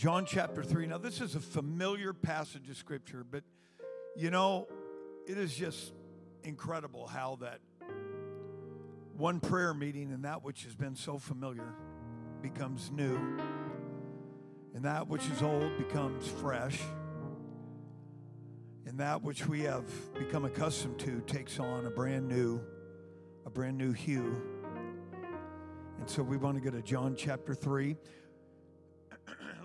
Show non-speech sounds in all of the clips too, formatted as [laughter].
John chapter 3. Now, this is a familiar passage of scripture, but you know, it is just incredible how that one prayer meeting and that which has been so familiar becomes new, and that which is old becomes fresh, and that which we have become accustomed to takes on a brand new, a brand new hue. And so we want to go to John chapter 3.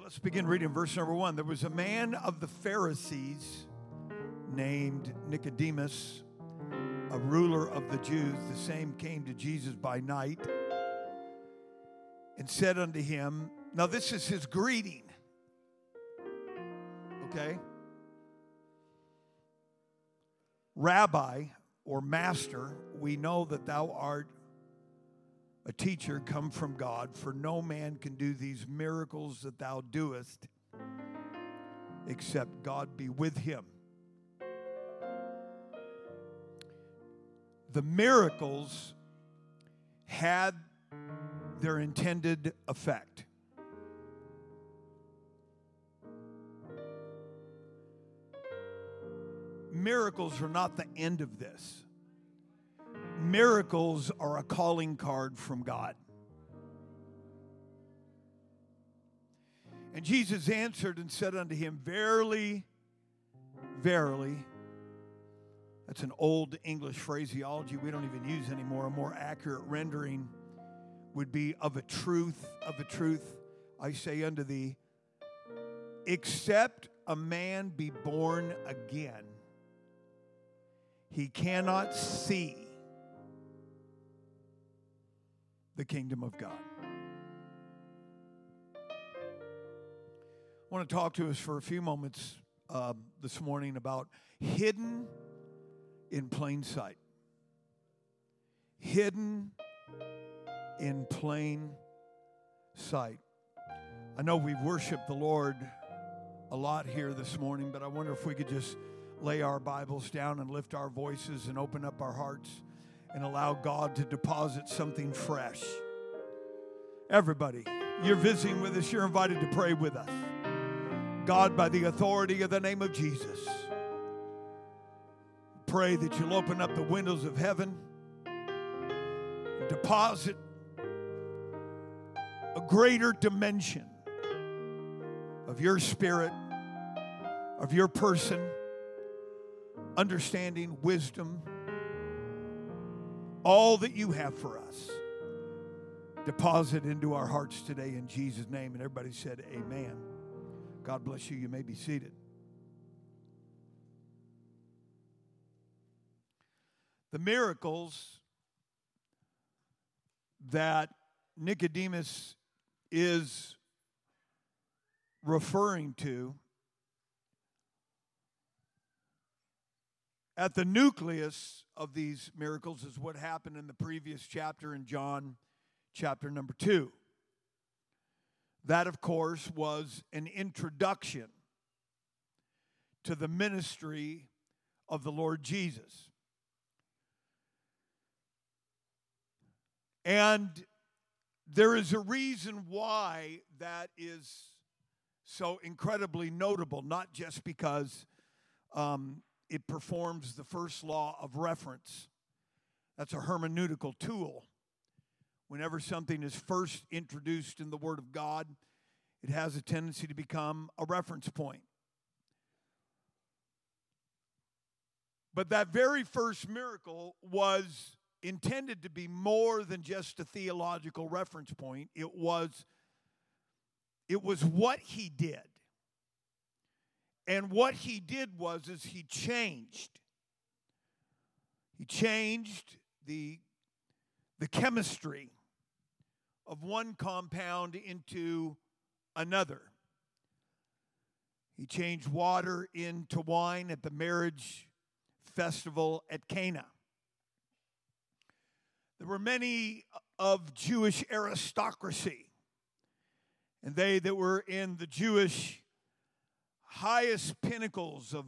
Let's begin reading verse number 1. There was a man of the Pharisees named Nicodemus, a ruler of the Jews. The same came to Jesus by night and said unto him, Now, this is his greeting. Okay? Rabbi or master, we know that thou art a teacher come from God, for no man can do these miracles that thou doest except God be with him. The miracles had their intended effect. Miracles are not the end of this. Miracles are a calling card from God. And Jesus answered and said unto him, Verily, verily, that's an old English phraseology we don't even use anymore. A more accurate rendering would be of a truth, of a truth, I say unto thee, except a man be born again, he cannot see the kingdom of God. I want to talk to us for a few moments uh, this morning about hidden in plain sight. Hidden in plain sight. I know we've worshiped the Lord a lot here this morning, but I wonder if we could just lay our Bibles down and lift our voices and open up our hearts and allow God to deposit something fresh. Everybody, you're visiting with us, you're invited to pray with us. God, by the authority of the name of Jesus, pray that you'll open up the windows of heaven, deposit a greater dimension of your spirit, of your person, understanding, wisdom all that you have for us. Deposit into our hearts today in Jesus' name. And everybody said, Amen. God bless you. You may be seated. The miracles that Nicodemus is referring to At the nucleus of these miracles is what happened in the previous chapter in John chapter number two. That, of course, was an introduction to the ministry of the Lord Jesus. And there is a reason why that is so incredibly notable, not just because um, it performs the first law of reference. That's a hermeneutical tool. Whenever something is first introduced in the Word of God, it has a tendency to become a reference point. But that very first miracle was intended to be more than just a theological reference point. It was it was what he did. And what he did was is he changed. He changed the, the chemistry of one compound into another. He changed water into wine at the marriage festival at Cana. There were many of Jewish aristocracy, and they that were in the Jewish highest pinnacles of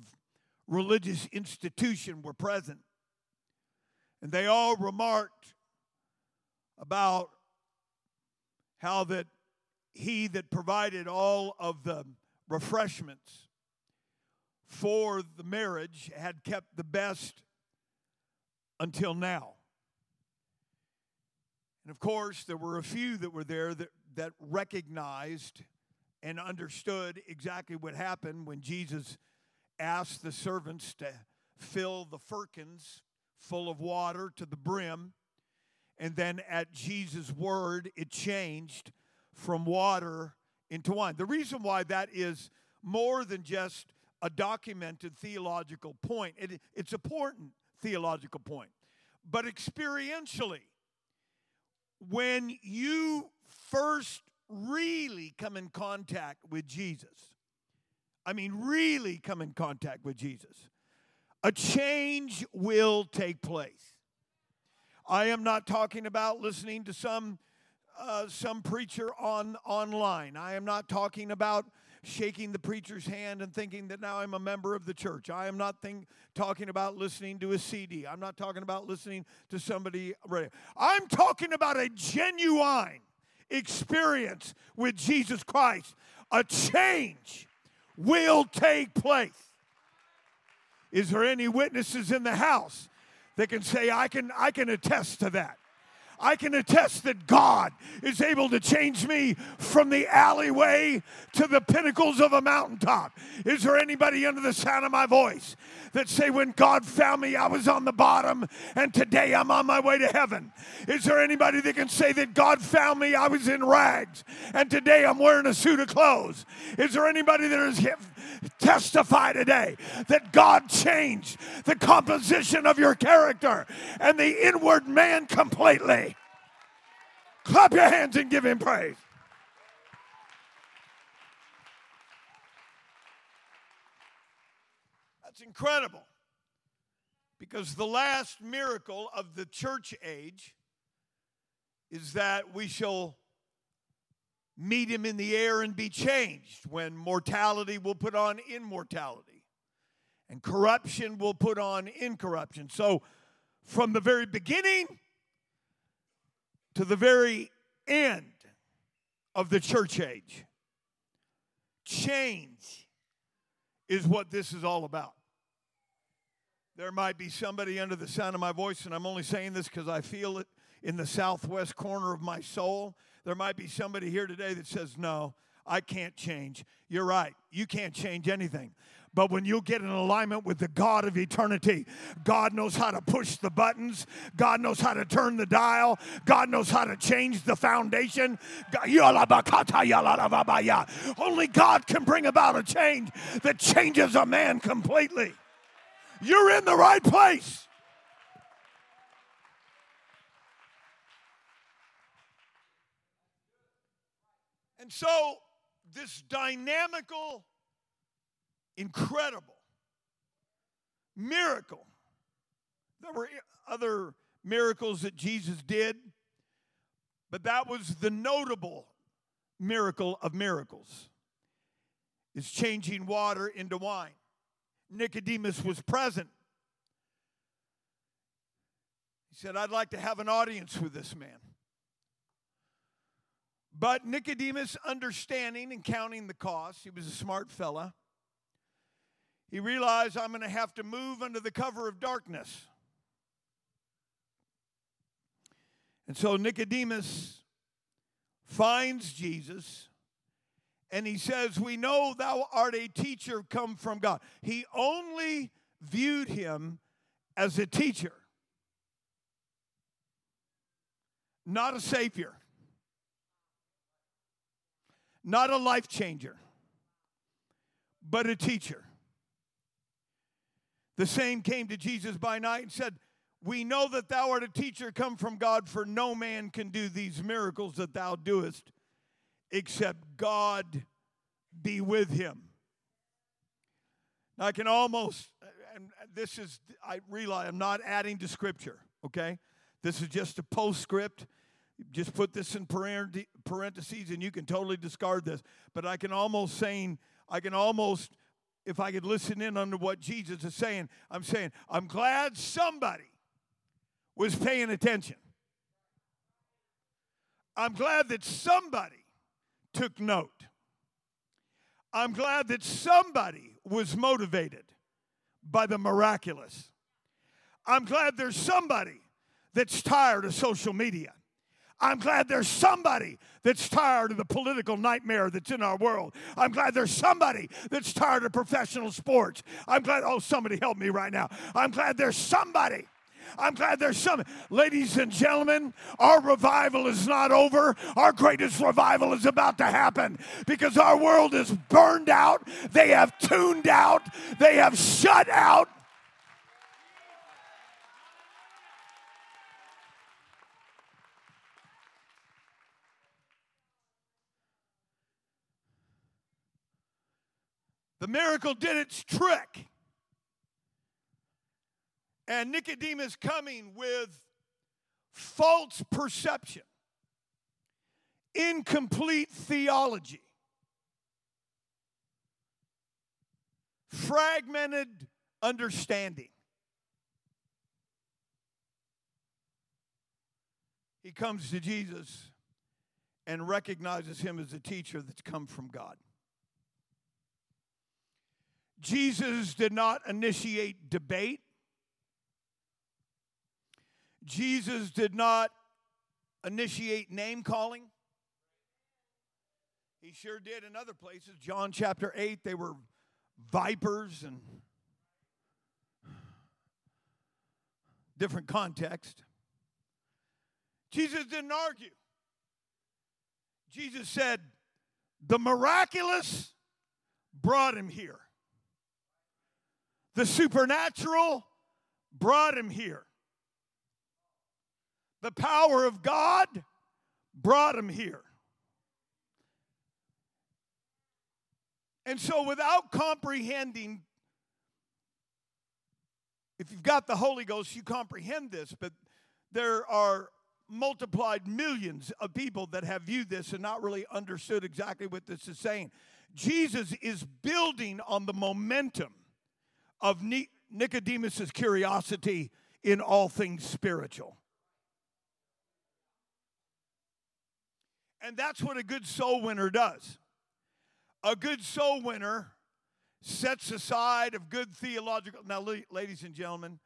religious institution were present. And they all remarked about how that he that provided all of the refreshments for the marriage had kept the best until now. And of course, there were a few that were there that, that recognized and understood exactly what happened when Jesus asked the servants to fill the firkins full of water to the brim. And then at Jesus' word, it changed from water into wine. The reason why that is more than just a documented theological point, it, it's important theological point. But experientially, when you first really come in contact with Jesus, I mean, really come in contact with Jesus, a change will take place. I am not talking about listening to some uh, some preacher on online. I am not talking about shaking the preacher's hand and thinking that now I'm a member of the church. I am not think, talking about listening to a CD. I'm not talking about listening to somebody. I'm talking about a genuine experience with Jesus Christ. A change will take place. Is there any witnesses in the house that can say, I can, I can attest to that? I can attest that God is able to change me from the alleyway to the pinnacles of a mountaintop. Is there anybody under the sound of my voice that say, when God found me, I was on the bottom, and today I'm on my way to heaven? Is there anybody that can say that God found me, I was in rags, and today I'm wearing a suit of clothes? Is there anybody that has testify today that God changed the composition of your character and the inward man completely. Clap your hands and give him praise. That's incredible. Because the last miracle of the church age is that we shall meet him in the air and be changed, when mortality will put on immortality and corruption will put on incorruption. So, from the very beginning to the very end of the church age, change is what this is all about. There might be somebody under the sound of my voice, and I'm only saying this because I feel it in the southwest corner of my soul there might be somebody here today that says, No, I can't change. You're right. You can't change anything. But when you get in alignment with the God of eternity, God knows how to push the buttons. God knows how to turn the dial. God knows how to change the foundation. Only God can bring about a change that changes a man completely. You're in the right place. And so, this dynamical, incredible miracle, there were other miracles that Jesus did, but that was the notable miracle of miracles is changing water into wine. Nicodemus was present. He said, I'd like to have an audience with this man. But Nicodemus, understanding and counting the cost, he was a smart fella. He realized I'm going to have to move under the cover of darkness. And so Nicodemus finds Jesus and he says, We know thou art a teacher come from God. He only viewed him as a teacher, not a savior not a life changer, but a teacher. The same came to Jesus by night and said, We know that thou art a teacher come from God, for no man can do these miracles that thou doest except God be with him. I can almost, and this is, I realize I'm not adding to scripture, okay? This is just a postscript just put this in parentheses and you can totally discard this. But I can almost saying, I can almost, if I could listen in under what Jesus is saying, I'm saying, I'm glad somebody was paying attention. I'm glad that somebody took note. I'm glad that somebody was motivated by the miraculous. I'm glad there's somebody that's tired of social media. I'm glad there's somebody that's tired of the political nightmare that's in our world. I'm glad there's somebody that's tired of professional sports. I'm glad, oh, somebody help me right now. I'm glad there's somebody. I'm glad there's some. Ladies and gentlemen, our revival is not over. Our greatest revival is about to happen because our world is burned out. They have tuned out. They have shut out The miracle did its trick. And Nicodemus coming with false perception, incomplete theology, fragmented understanding. He comes to Jesus and recognizes him as a teacher that's come from God. Jesus did not initiate debate. Jesus did not initiate name calling. He sure did in other places. John chapter 8, they were vipers and different context. Jesus didn't argue. Jesus said, The miraculous brought him here. The supernatural brought him here. The power of God brought him here. And so, without comprehending, if you've got the Holy Ghost, you comprehend this, but there are multiplied millions of people that have viewed this and not really understood exactly what this is saying. Jesus is building on the momentum of Nicodemus's curiosity in all things spiritual. And that's what a good soul winner does. A good soul winner sets aside of good theological. Now, ladies and gentlemen,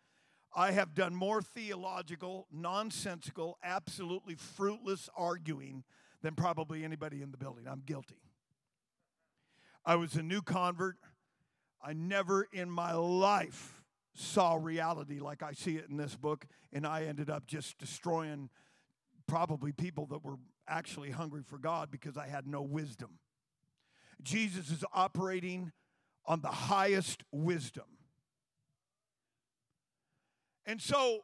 I have done more theological, nonsensical, absolutely fruitless arguing than probably anybody in the building. I'm guilty. I was a new convert. I never in my life saw reality like I see it in this book, and I ended up just destroying probably people that were actually hungry for God because I had no wisdom. Jesus is operating on the highest wisdom. And so,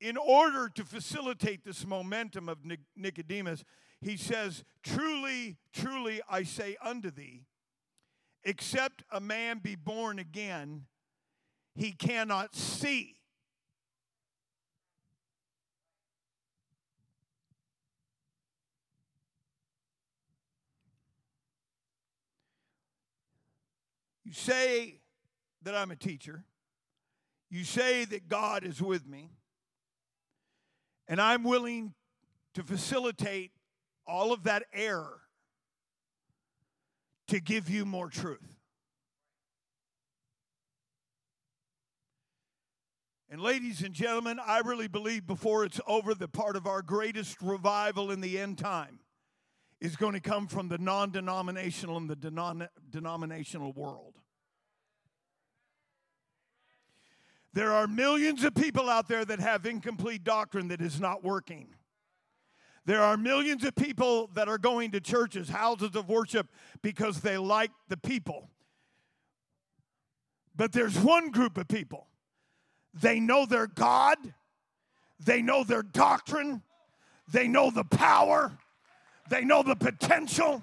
in order to facilitate this momentum of Nicodemus, he says, Truly, truly, I say unto thee, except a man be born again, he cannot see. You say that I'm a teacher. You say that God is with me. And I'm willing to facilitate all of that error to give you more truth. And, ladies and gentlemen, I really believe before it's over, the part of our greatest revival in the end time is going to come from the non denominational and the denom- denominational world. There are millions of people out there that have incomplete doctrine that is not working. There are millions of people that are going to churches, houses of worship, because they like the people. But there's one group of people. They know their God, they know their doctrine, they know the power, they know the potential,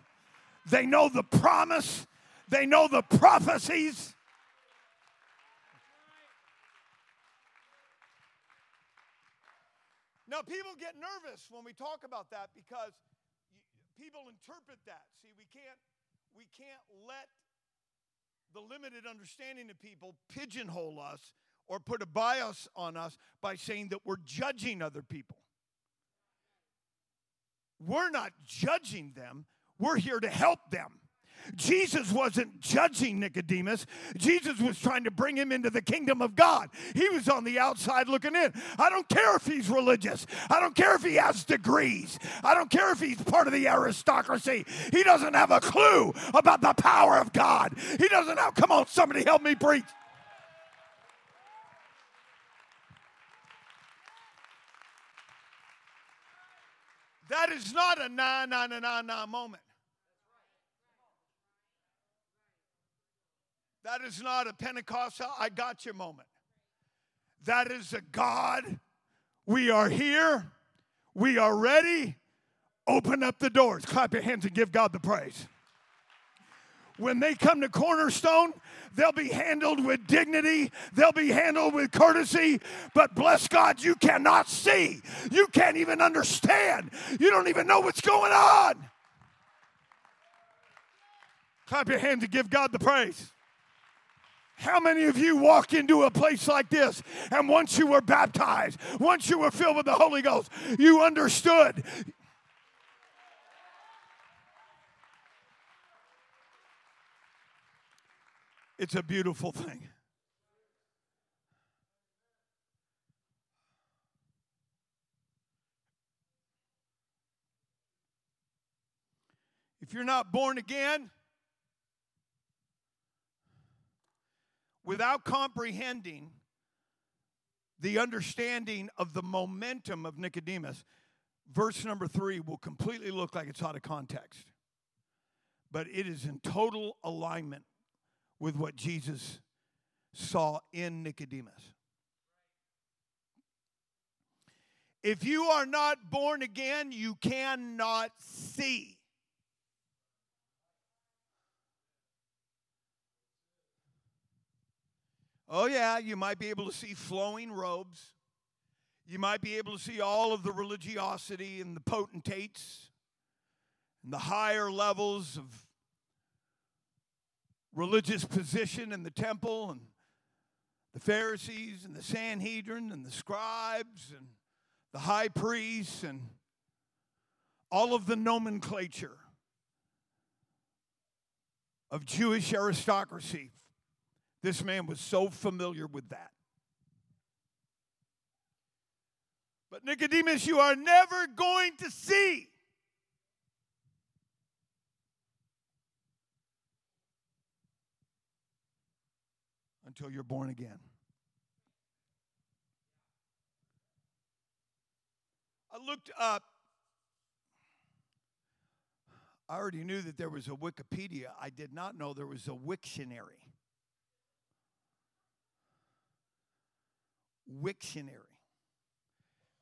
they know the promise, they know the prophecies. Now, people get nervous when we talk about that because people interpret that. See, we can't we can't let the limited understanding of people pigeonhole us or put a bias on us by saying that we're judging other people. We're not judging them, we're here to help them. Jesus wasn't judging Nicodemus. Jesus was trying to bring him into the kingdom of God. He was on the outside looking in. I don't care if he's religious. I don't care if he has degrees. I don't care if he's part of the aristocracy. He doesn't have a clue about the power of God. He doesn't have, come on, somebody help me preach. That is not a na na na na na moment. That is not a Pentecostal, I got you moment. That is a God, we are here, we are ready. Open up the doors. Clap your hands and give God the praise. When they come to Cornerstone, they'll be handled with dignity, they'll be handled with courtesy. But bless God, you cannot see, you can't even understand, you don't even know what's going on. Clap your hands and give God the praise. How many of you walk into a place like this and once you were baptized, once you were filled with the Holy Ghost, you understood? It's a beautiful thing. If you're not born again, without comprehending the understanding of the momentum of Nicodemus, verse number three will completely look like it's out of context. But it is in total alignment with what Jesus saw in Nicodemus. If you are not born again, you cannot see. Oh, yeah, you might be able to see flowing robes. You might be able to see all of the religiosity and the potentates and the higher levels of religious position in the temple and the Pharisees and the Sanhedrin and the scribes and the high priests and all of the nomenclature of Jewish aristocracy this man was so familiar with that. But Nicodemus, you are never going to see. Until you're born again. I looked up I already knew that there was a Wikipedia. I did not know there was a Wiktionary. Wiktionary.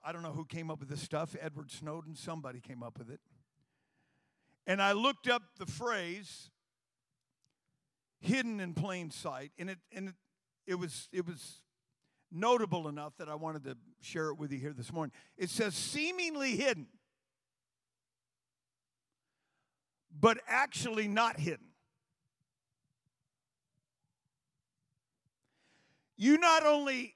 I don't know who came up with this stuff, Edward Snowden, somebody came up with it. And I looked up the phrase hidden in plain sight, and it and it, it was it was notable enough that I wanted to share it with you here this morning. It says seemingly hidden, but actually not hidden. You not only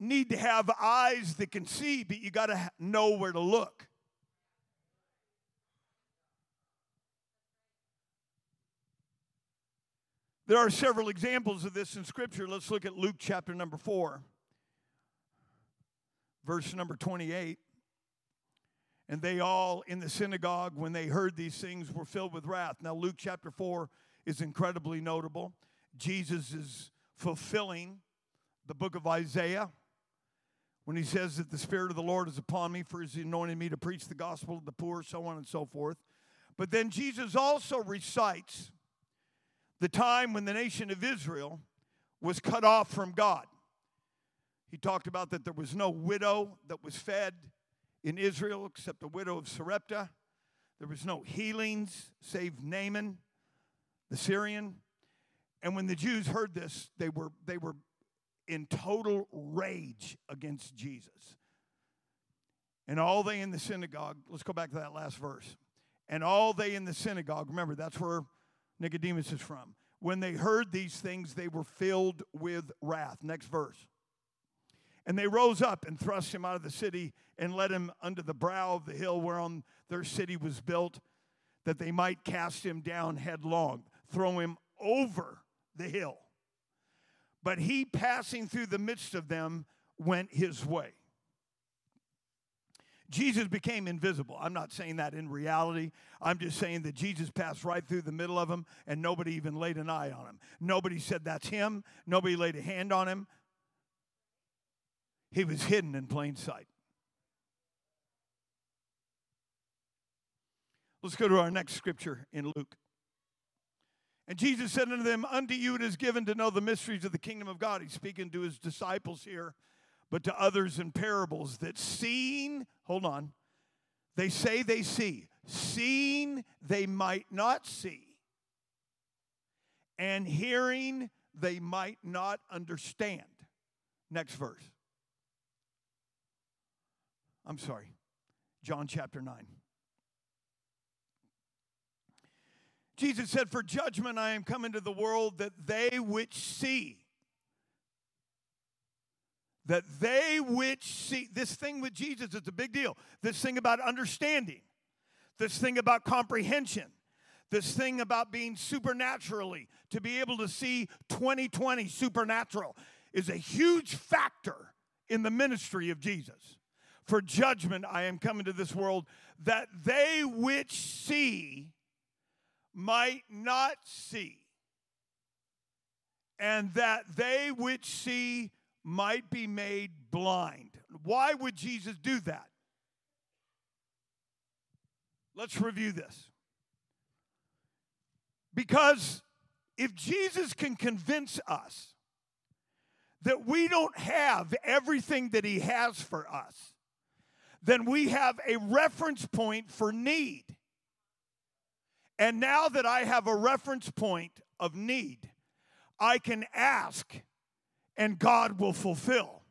need to have eyes that can see, but you got to know where to look. There are several examples of this in Scripture. Let's look at Luke chapter number 4, verse number 28. And they all in the synagogue, when they heard these things, were filled with wrath. Now, Luke chapter 4 is incredibly notable. Jesus is fulfilling the book of Isaiah when he says that the Spirit of the Lord is upon me, for he's anointed me to preach the gospel to the poor, so on and so forth. But then Jesus also recites the time when the nation of Israel was cut off from God. He talked about that there was no widow that was fed in Israel except the widow of Sarepta. There was no healings save Naaman, the Syrian. And when the Jews heard this, they were, they were in total rage against Jesus. And all they in the synagogue, let's go back to that last verse. And all they in the synagogue, remember, that's where Nicodemus is from. When they heard these things, they were filled with wrath. Next verse. And they rose up and thrust him out of the city and led him under the brow of the hill whereon their city was built, that they might cast him down headlong, throw him over the hill. But he, passing through the midst of them, went his way. Jesus became invisible. I'm not saying that in reality. I'm just saying that Jesus passed right through the middle of them and nobody even laid an eye on him. Nobody said that's him. Nobody laid a hand on him. He was hidden in plain sight. Let's go to our next scripture in Luke. And Jesus said unto them, Unto you it is given to know the mysteries of the kingdom of God. He's speaking to his disciples here, but to others in parables that seeing, hold on, they say they see, seeing they might not see, and hearing they might not understand. Next verse. I'm sorry, John chapter 9. Jesus said, For judgment I am come into the world that they which see, that they which see, this thing with Jesus is a big deal. This thing about understanding, this thing about comprehension, this thing about being supernaturally, to be able to see 2020 supernatural is a huge factor in the ministry of Jesus. For judgment I am coming to this world that they which see, might not see, and that they which see might be made blind. Why would Jesus do that? Let's review this. Because if Jesus can convince us that we don't have everything that he has for us, then we have a reference point for need. And now that I have a reference point of need, I can ask and God will fulfill.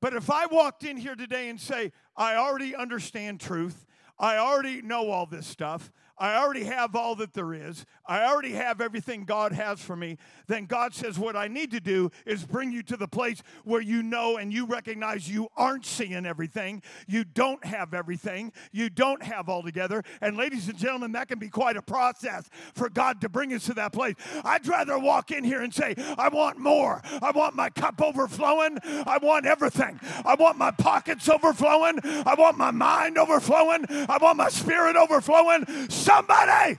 But if I walked in here today and say, I already understand truth, I already know all this stuff, I already have all that there is. I already have everything God has for me. Then God says, What I need to do is bring you to the place where you know and you recognize you aren't seeing everything. You don't have everything. You don't have all together. And, ladies and gentlemen, that can be quite a process for God to bring us to that place. I'd rather walk in here and say, I want more. I want my cup overflowing. I want everything. I want my pockets overflowing. I want my mind overflowing. I want my spirit overflowing somebody.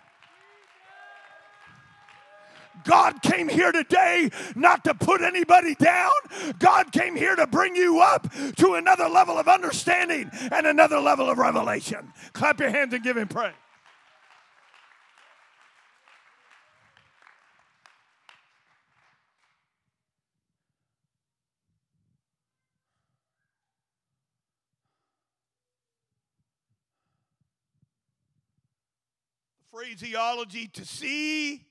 God came here today not to put anybody down. God came here to bring you up to another level of understanding and another level of revelation. Clap your hands and give him praise. Phraseology to see.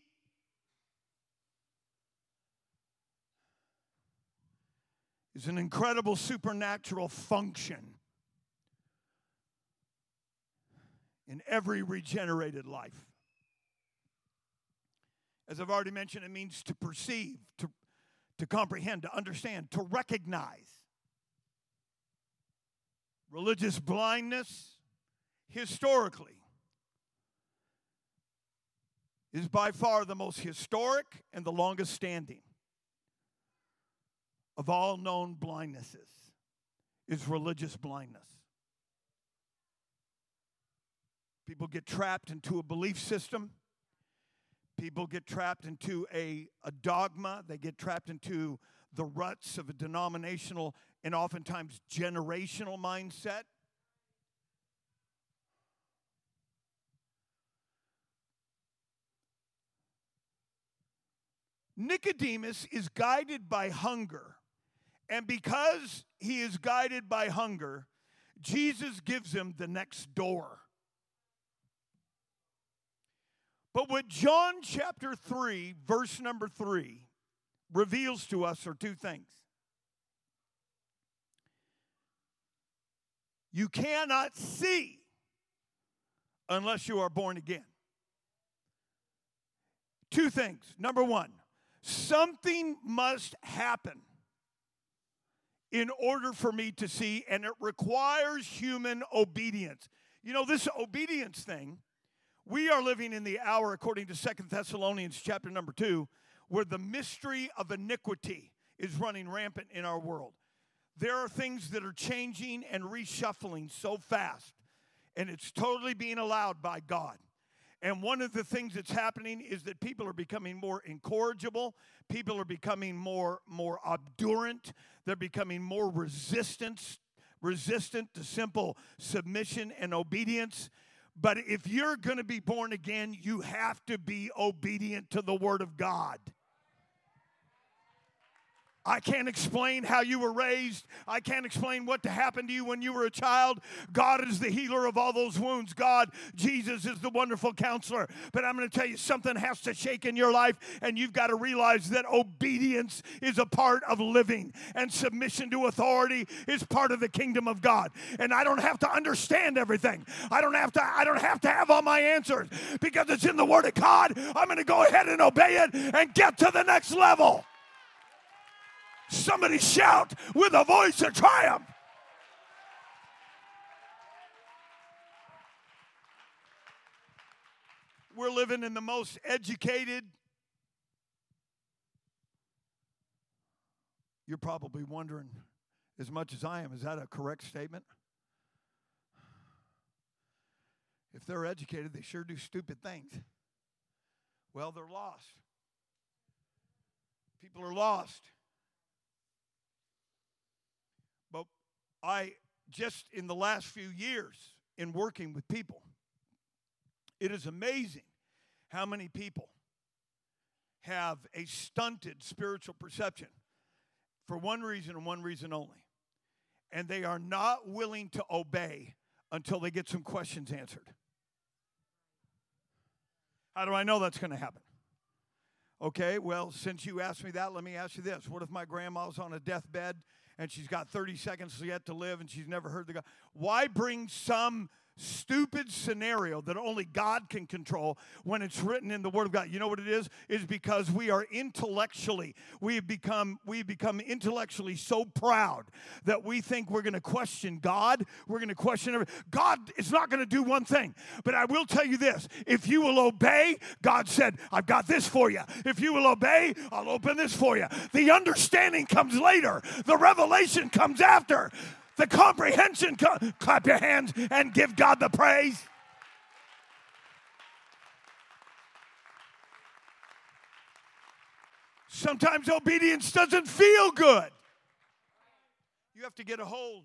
Is an incredible supernatural function in every regenerated life. As I've already mentioned, it means to perceive, to, to comprehend, to understand, to recognize. Religious blindness, historically, is by far the most historic and the longest standing of all known blindnesses is religious blindness. People get trapped into a belief system. People get trapped into a, a dogma. They get trapped into the ruts of a denominational and oftentimes generational mindset. Nicodemus is guided by hunger. And because he is guided by hunger, Jesus gives him the next door. But what John chapter 3, verse number 3, reveals to us are two things. You cannot see unless you are born again. Two things. Number one, Something must happen in order for me to see, and it requires human obedience. You know, this obedience thing We are living in the hour, according to Second Thessalonians chapter number 2, where the mystery of iniquity is running rampant in our world. There are things that are changing and reshuffling so fast, and it's totally being allowed by God. And one of the things that's happening is that people are becoming more incorrigible. People are becoming more, more obdurant. They're becoming more resistant, resistant to simple submission and obedience. But if you're going to be born again, you have to be obedient to the Word of God. I can't explain how you were raised. I can't explain what happened to you when you were a child. God is the healer of all those wounds. God, Jesus is the wonderful counselor. But I'm going to tell you something has to shake in your life, and you've got to realize that obedience is a part of living, and submission to authority is part of the kingdom of God. And I don't have to understand everything. I don't have to. I don't have to have all my answers because it's in the Word of God. I'm going to go ahead and obey it and get to the next level. Somebody shout with a voice of triumph. We're living in the most educated. You're probably wondering, as much as I am, is that a correct statement? If they're educated, they sure do stupid things. Well, they're lost. People are lost. I just in the last few years in working with people, it is amazing how many people have a stunted spiritual perception for one reason and one reason only. And they are not willing to obey until they get some questions answered. How do I know that's going to happen? Okay, well, since you asked me that, let me ask you this. What if my grandma's on a deathbed and she's got 30 seconds yet to live and she's never heard the God. Why bring some stupid scenario that only God can control when it's written in the Word of God. You know what it is? Is because we are intellectually, we have become we become intellectually so proud that we think we're going to question God. We're going to question everything. God is not going to do one thing. But I will tell you this: if you will obey, God said, "I've got this for you." If you will obey, I'll open this for you. The understanding comes later. The revelation comes after the comprehension. Clap your hands and give God the praise. Sometimes obedience doesn't feel good. You have to get a hold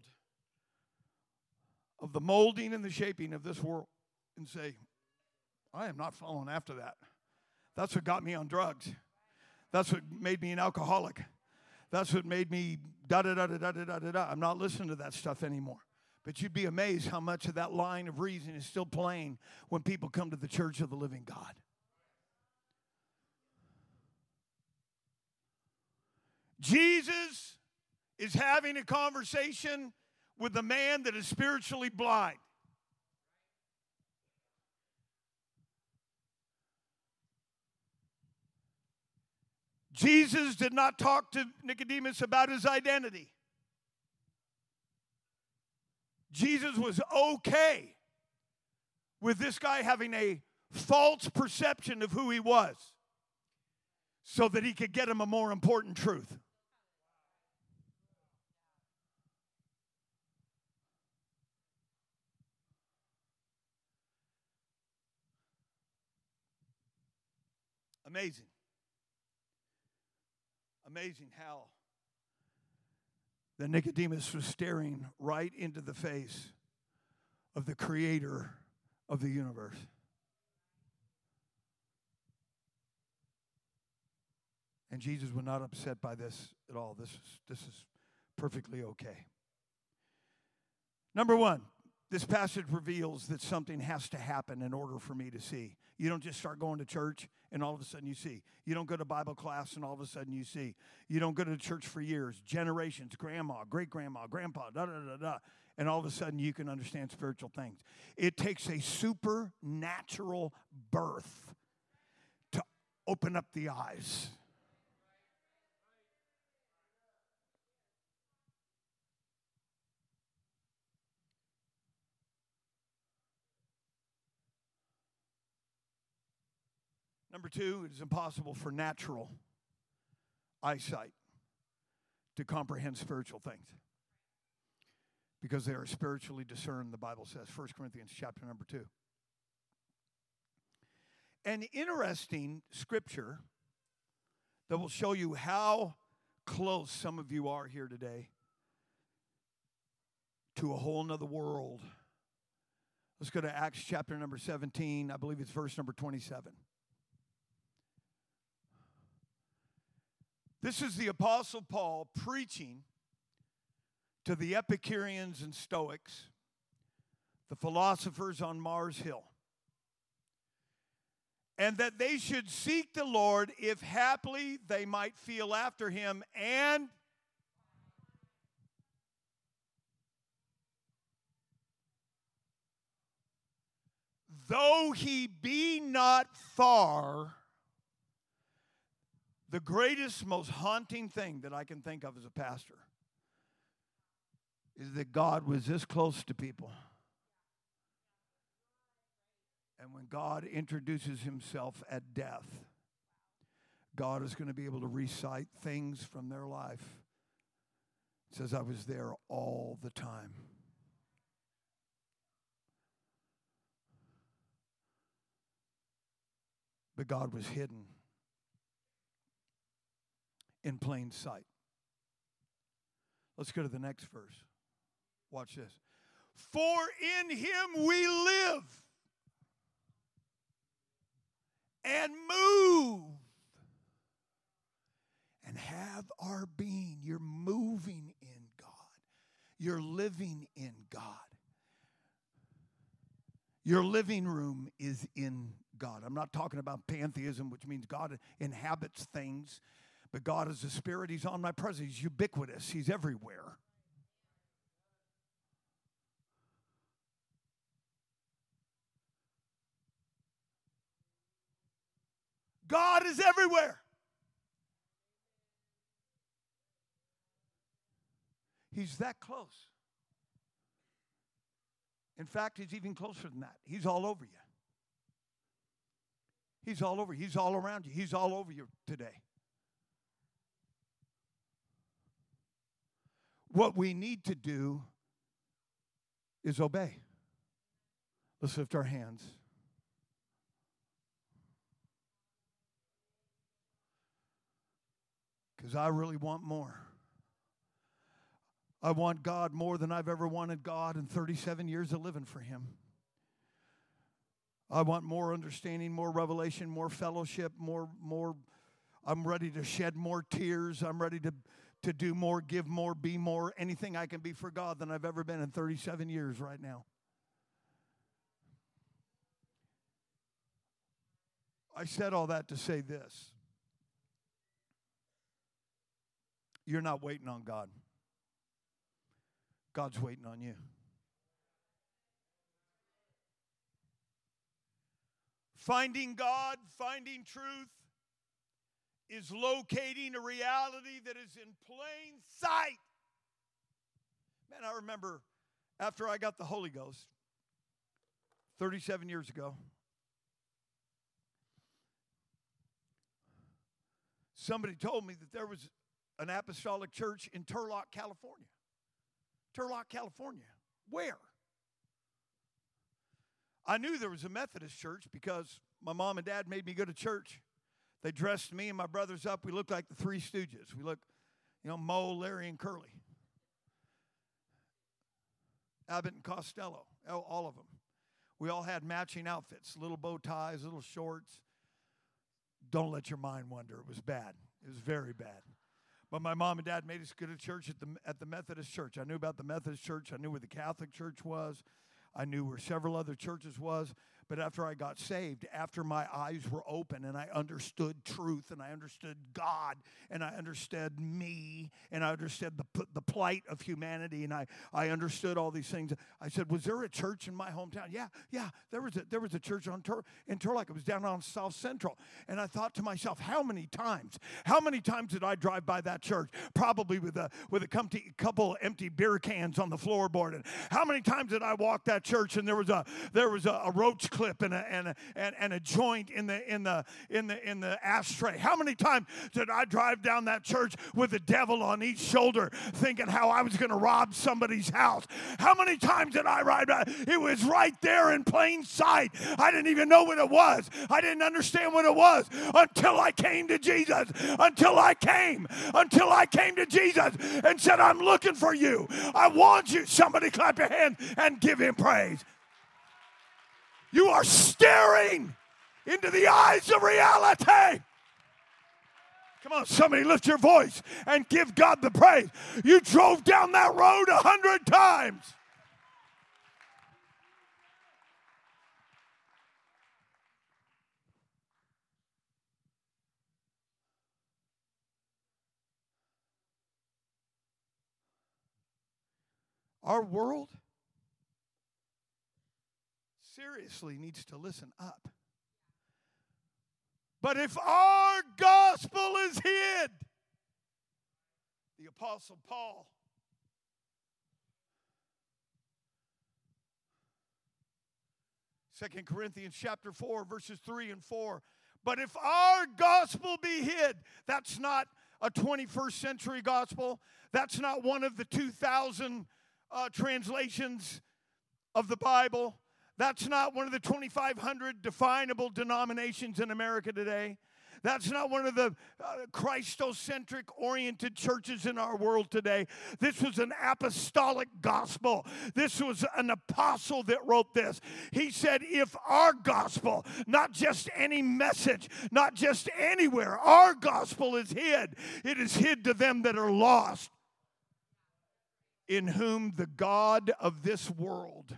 of the molding and the shaping of this world and say, I am not following after that. That's what got me on drugs. That's what made me an alcoholic. That's what made me da da da da da da da da. I'm not listening to that stuff anymore. But you'd be amazed how much of that line of reason is still playing when people come to the church of the living God. Jesus is having a conversation with a man that is spiritually blind. Jesus did not talk to Nicodemus about his identity. Jesus was okay with this guy having a false perception of who he was so that he could get him a more important truth. Amazing. Amazing how that Nicodemus was staring right into the face of the creator of the universe. And Jesus was not upset by this at all. This is, this is perfectly okay. Number one, this passage reveals that something has to happen in order for me to see. You don't just start going to church and all of a sudden you see. You don't go to Bible class and all of a sudden you see. You don't go to church for years, generations, grandma, great grandma, grandpa, da da da da, and all of a sudden you can understand spiritual things. It takes a supernatural birth to open up the eyes. Number two, it is impossible for natural eyesight to comprehend spiritual things because they are spiritually discerned, the Bible says, 1 Corinthians chapter number 2. An interesting scripture that will show you how close some of you are here today to a whole nother world. Let's go to Acts chapter number 17. I believe it's verse number 27. This is the Apostle Paul preaching to the Epicureans and Stoics, the philosophers on Mars Hill, and that they should seek the Lord if haply they might feel after him and though he be not far, the greatest, most haunting thing that I can think of as a pastor is that God was this close to people. And when God introduces himself at death, God is going to be able to recite things from their life. It says, I was there all the time. But God was hidden in plain sight. Let's go to the next verse. Watch this. For in him we live and move and have our being. You're moving in God, you're living in God. Your living room is in God. I'm not talking about pantheism, which means God inhabits things, but God is a spirit. He's omnipresent, He's ubiquitous, He's everywhere. God is everywhere. He's that close. In fact, he's even closer than that. He's all over you. He's all over. He's all around you. He's all over you today. What we need to do is obey. Let's lift our hands. Because I really want more. I want God more than I've ever wanted God in 37 years of living for Him. I want more understanding, more revelation, more fellowship, more, more. I'm ready to shed more tears. I'm ready to, to do more, give more, be more, anything I can be for God than I've ever been in 37 years right now. I said all that to say this you're not waiting on God, God's waiting on you. Finding God, finding truth, is locating a reality that is in plain sight. Man, I remember after I got the Holy Ghost 37 years ago, somebody told me that there was an apostolic church in Turlock, California. Turlock, California. Where? I knew there was a Methodist church because my mom and dad made me go to church. They dressed me and my brothers up. We looked like the Three Stooges. We looked, you know, Moe, Larry, and Curly. Abbott and Costello, all of them. We all had matching outfits, little bow ties, little shorts. Don't let your mind wander. It was bad. It was very bad. But my mom and dad made us go to church at the, at the Methodist church. I knew about the Methodist church. I knew where the Catholic church was. I knew where several other churches was. But after I got saved, after my eyes were open and I understood truth and I understood God and I understood me and I understood the, the plight of humanity and I, I understood all these things, I said, Was there a church in my hometown? Yeah, yeah, there was a, there was a church on Tur- in Turlock. It was down on South Central. And I thought to myself, How many times? How many times did I drive by that church? Probably with a, with a couple empty beer cans on the floorboard. And how many times did I walk that church and there was a, there was a, a roach clip and a, and a, and, and a joint in the in the in the in the ashtray. How many times did I drive down that church with the devil on each shoulder, thinking how I was going to rob somebody's house? How many times did I ride by? It was right there in plain sight. I didn't even know what it was. I didn't understand what it was until I came to Jesus. Until I came. Until I came to Jesus and said, "I'm looking for you. I want you." Somebody clap your hands and give him praise. You are staring into the eyes of reality. Come on, somebody lift your voice and give God the praise. You drove down that road a hundred times. Our world seriously needs to listen up. But if our gospel is hid, the Apostle Paul Second Corinthians chapter 4 verses 3 and 4 but if our gospel be hid that's not a 21st century gospel. That's not one of the 2000 uh, translations of the Bible that's not one of the 2,500 definable denominations in America today. That's not one of the uh, Christocentric oriented churches in our world today. This was an apostolic gospel. This was an apostle that wrote this. He said, If our gospel, not just any message, not just anywhere, our gospel is hid, it is hid to them that are lost, in whom the God of this world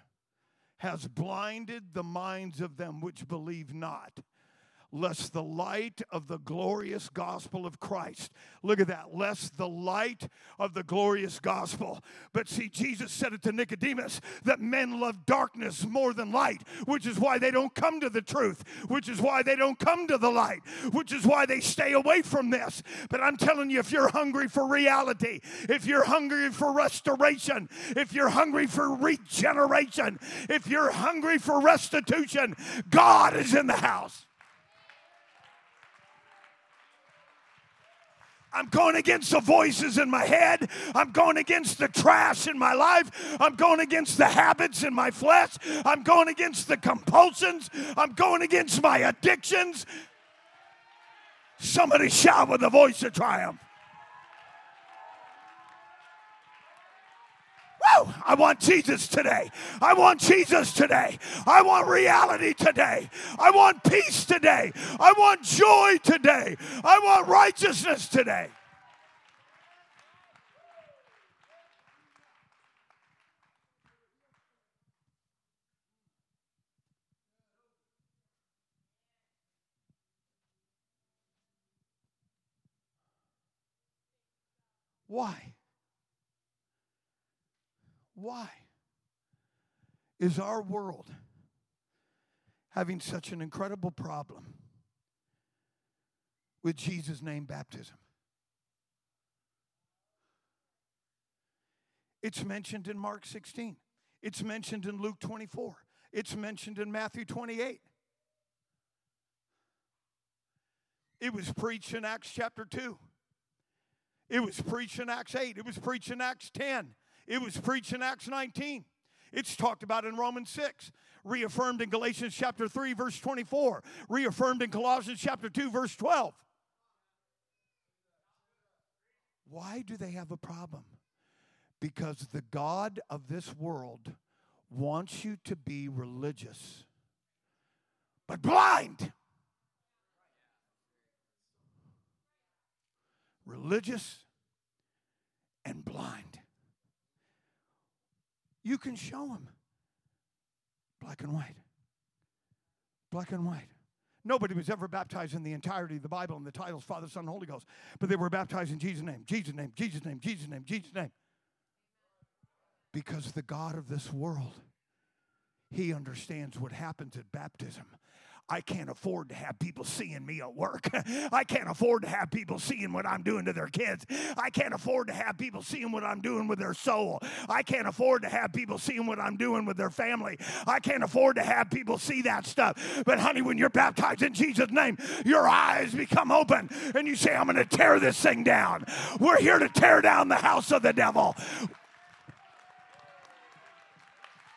has blinded the minds of them which believe not lest the light of the glorious gospel of Christ, look at that, lest the light of the glorious gospel. But see, Jesus said it to Nicodemus that men love darkness more than light, which is why they don't come to the truth, which is why they don't come to the light, which is why they stay away from this. But I'm telling you, if you're hungry for reality, if you're hungry for restoration, if you're hungry for regeneration, if you're hungry for restitution, God is in the house. I'm going against the voices in my head. I'm going against the trash in my life. I'm going against the habits in my flesh. I'm going against the compulsions. I'm going against my addictions. Somebody shout with a voice of triumph. Woo! I want Jesus today. I want Jesus today. I want reality today. I want peace today. I want joy today. I want righteousness today. Why? Why is our world having such an incredible problem with Jesus' name baptism? It's mentioned in Mark 16. It's mentioned in Luke 24. It's mentioned in Matthew 28. It was preached in Acts chapter 2. It was preached in Acts 8. It was preached in Acts 10. It was preached in Acts 19. It's talked about in Romans 6, reaffirmed in Galatians chapter 3, verse 24, reaffirmed in Colossians chapter 2, verse 12. Why do they have a problem? Because the God of this world wants you to be religious, but blind. Religious and blind. You can show them. Black and white. Black and white. Nobody was ever baptized in the entirety of the Bible in the titles Father, Son, Holy Ghost, but they were baptized in Jesus' name, Jesus' name, Jesus' name, Jesus' name, Jesus' name. Because the God of this world, He understands what happens at baptism. I can't afford to have people seeing me at work. [laughs] I can't afford to have people seeing what I'm doing to their kids. I can't afford to have people seeing what I'm doing with their soul. I can't afford to have people seeing what I'm doing with their family. I can't afford to have people see that stuff. But, honey, when you're baptized in Jesus' name, your eyes become open and you say, I'm going to tear this thing down. We're here to tear down the house of the devil.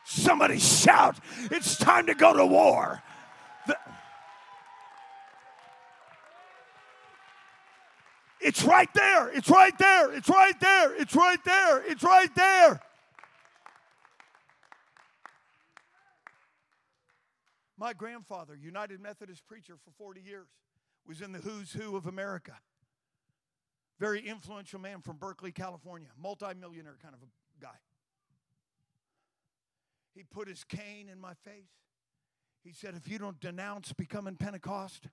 Somebody shout, It's time to go to war. The, it's right there. It's right there. It's right there. It's right there. It's right there. My grandfather, United Methodist preacher for 40 years, was in the who's who of America. Very influential man from Berkeley, California, multimillionaire kind of a guy. He put his cane in my face. He said, If you don't denounce becoming Pentecost,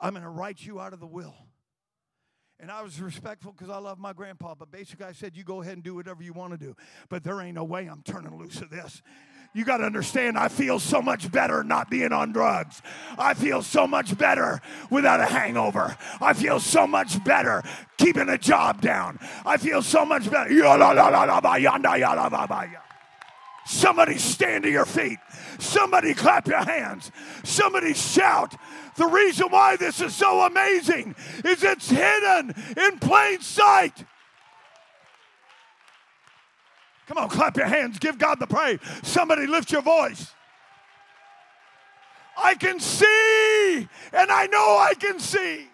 I'm going to write you out of the will. And I was respectful because I love my grandpa, but basically I said, You go ahead and do whatever you want to do. But there ain't no way I'm turning loose of this. You got to understand, I feel so much better not being on drugs. I feel so much better without a hangover. I feel so much better keeping a job down. I feel so much better. [laughs] Somebody stand to your feet. Somebody clap your hands. Somebody shout. The reason why this is so amazing is it's hidden in plain sight. Come on, clap your hands. Give God the praise. Somebody lift your voice. I can see, and I know I can see.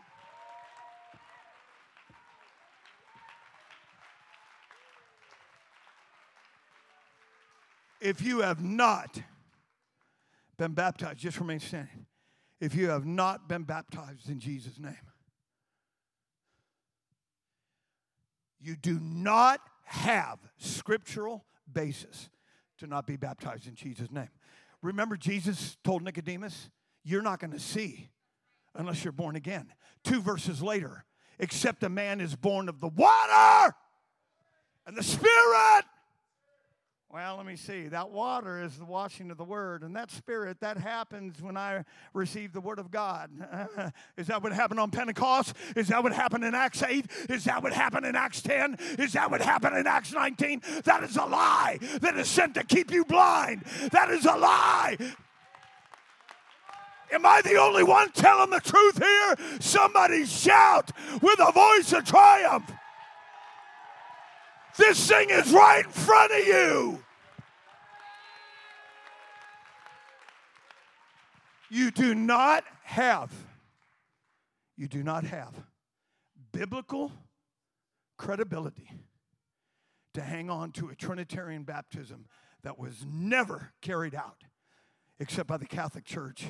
If you have not been baptized, just remain standing. If you have not been baptized in Jesus' name, you do not have scriptural basis to not be baptized in Jesus' name. Remember, Jesus told Nicodemus, You're not going to see unless you're born again. Two verses later, except a man is born of the water and the Spirit. Well, let me see. That water is the washing of the word, and that spirit that happens when I receive the word of God. [laughs] is that what happened on Pentecost? Is that what happened in Acts 8? Is that what happened in Acts 10? Is that what happened in Acts 19? That is a lie that is sent to keep you blind. That is a lie. Am I the only one telling the truth here? Somebody shout with a voice of triumph. This thing is right in front of you. You do not have, you do not have biblical credibility to hang on to a Trinitarian baptism that was never carried out except by the Catholic Church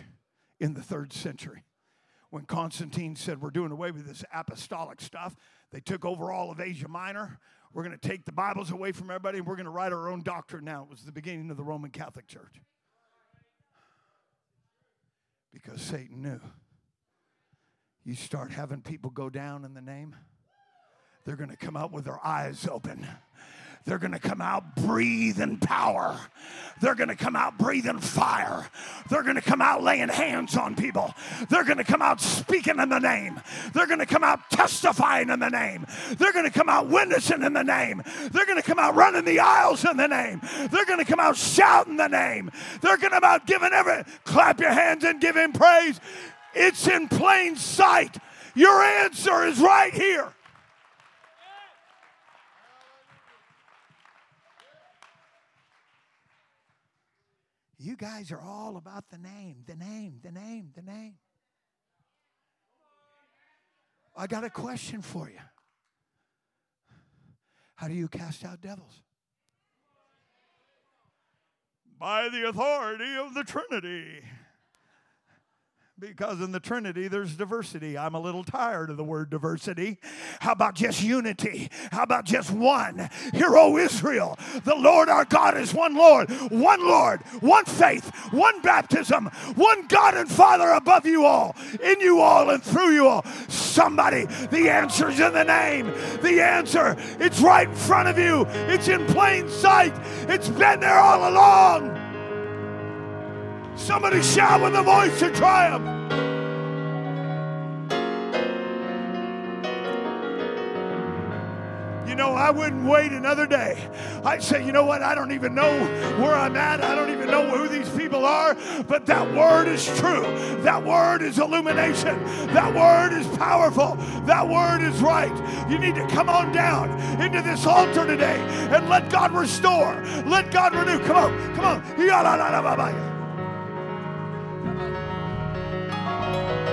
in the third century. When Constantine said, We're doing away with this apostolic stuff, they took over all of Asia Minor. We're going to take the Bibles away from everybody and we're going to write our own doctrine now. It was the beginning of the Roman Catholic Church. Because Satan knew. You start having people go down in the name, they're going to come out with their eyes open. They're going to come out breathing power. They're going to come out breathing fire. They're going to come out laying hands on people. They're going to come out speaking in the name. They're going to come out testifying in the name. They're going to come out witnessing in the name. They're going to come out running the aisles in the name. They're going to come out shouting the name. They're going to come out giving every clap your hands and give him praise. It's in plain sight. Your answer is right here. You guys are all about the name, the name, the name, the name. I got a question for you. How do you cast out devils? By the authority of the Trinity because in the Trinity there's diversity. I'm a little tired of the word diversity. How about just unity? How about just one? Hear, O Israel, the Lord our God is one Lord, one Lord, one faith, one baptism, one God and Father above you all, in you all, and through you all. Somebody, the answer's in the name. The answer, it's right in front of you, it's in plain sight, it's been there all along. Somebody shout with a voice of triumph. You know, I wouldn't wait another day. I'd say, you know what? I don't even know where I'm at. I don't even know who these people are. But that word is true. That word is illumination. That word is powerful. That word is right. You need to come on down into this altar today and let God restore. Let God renew. Come on. Come on. thank you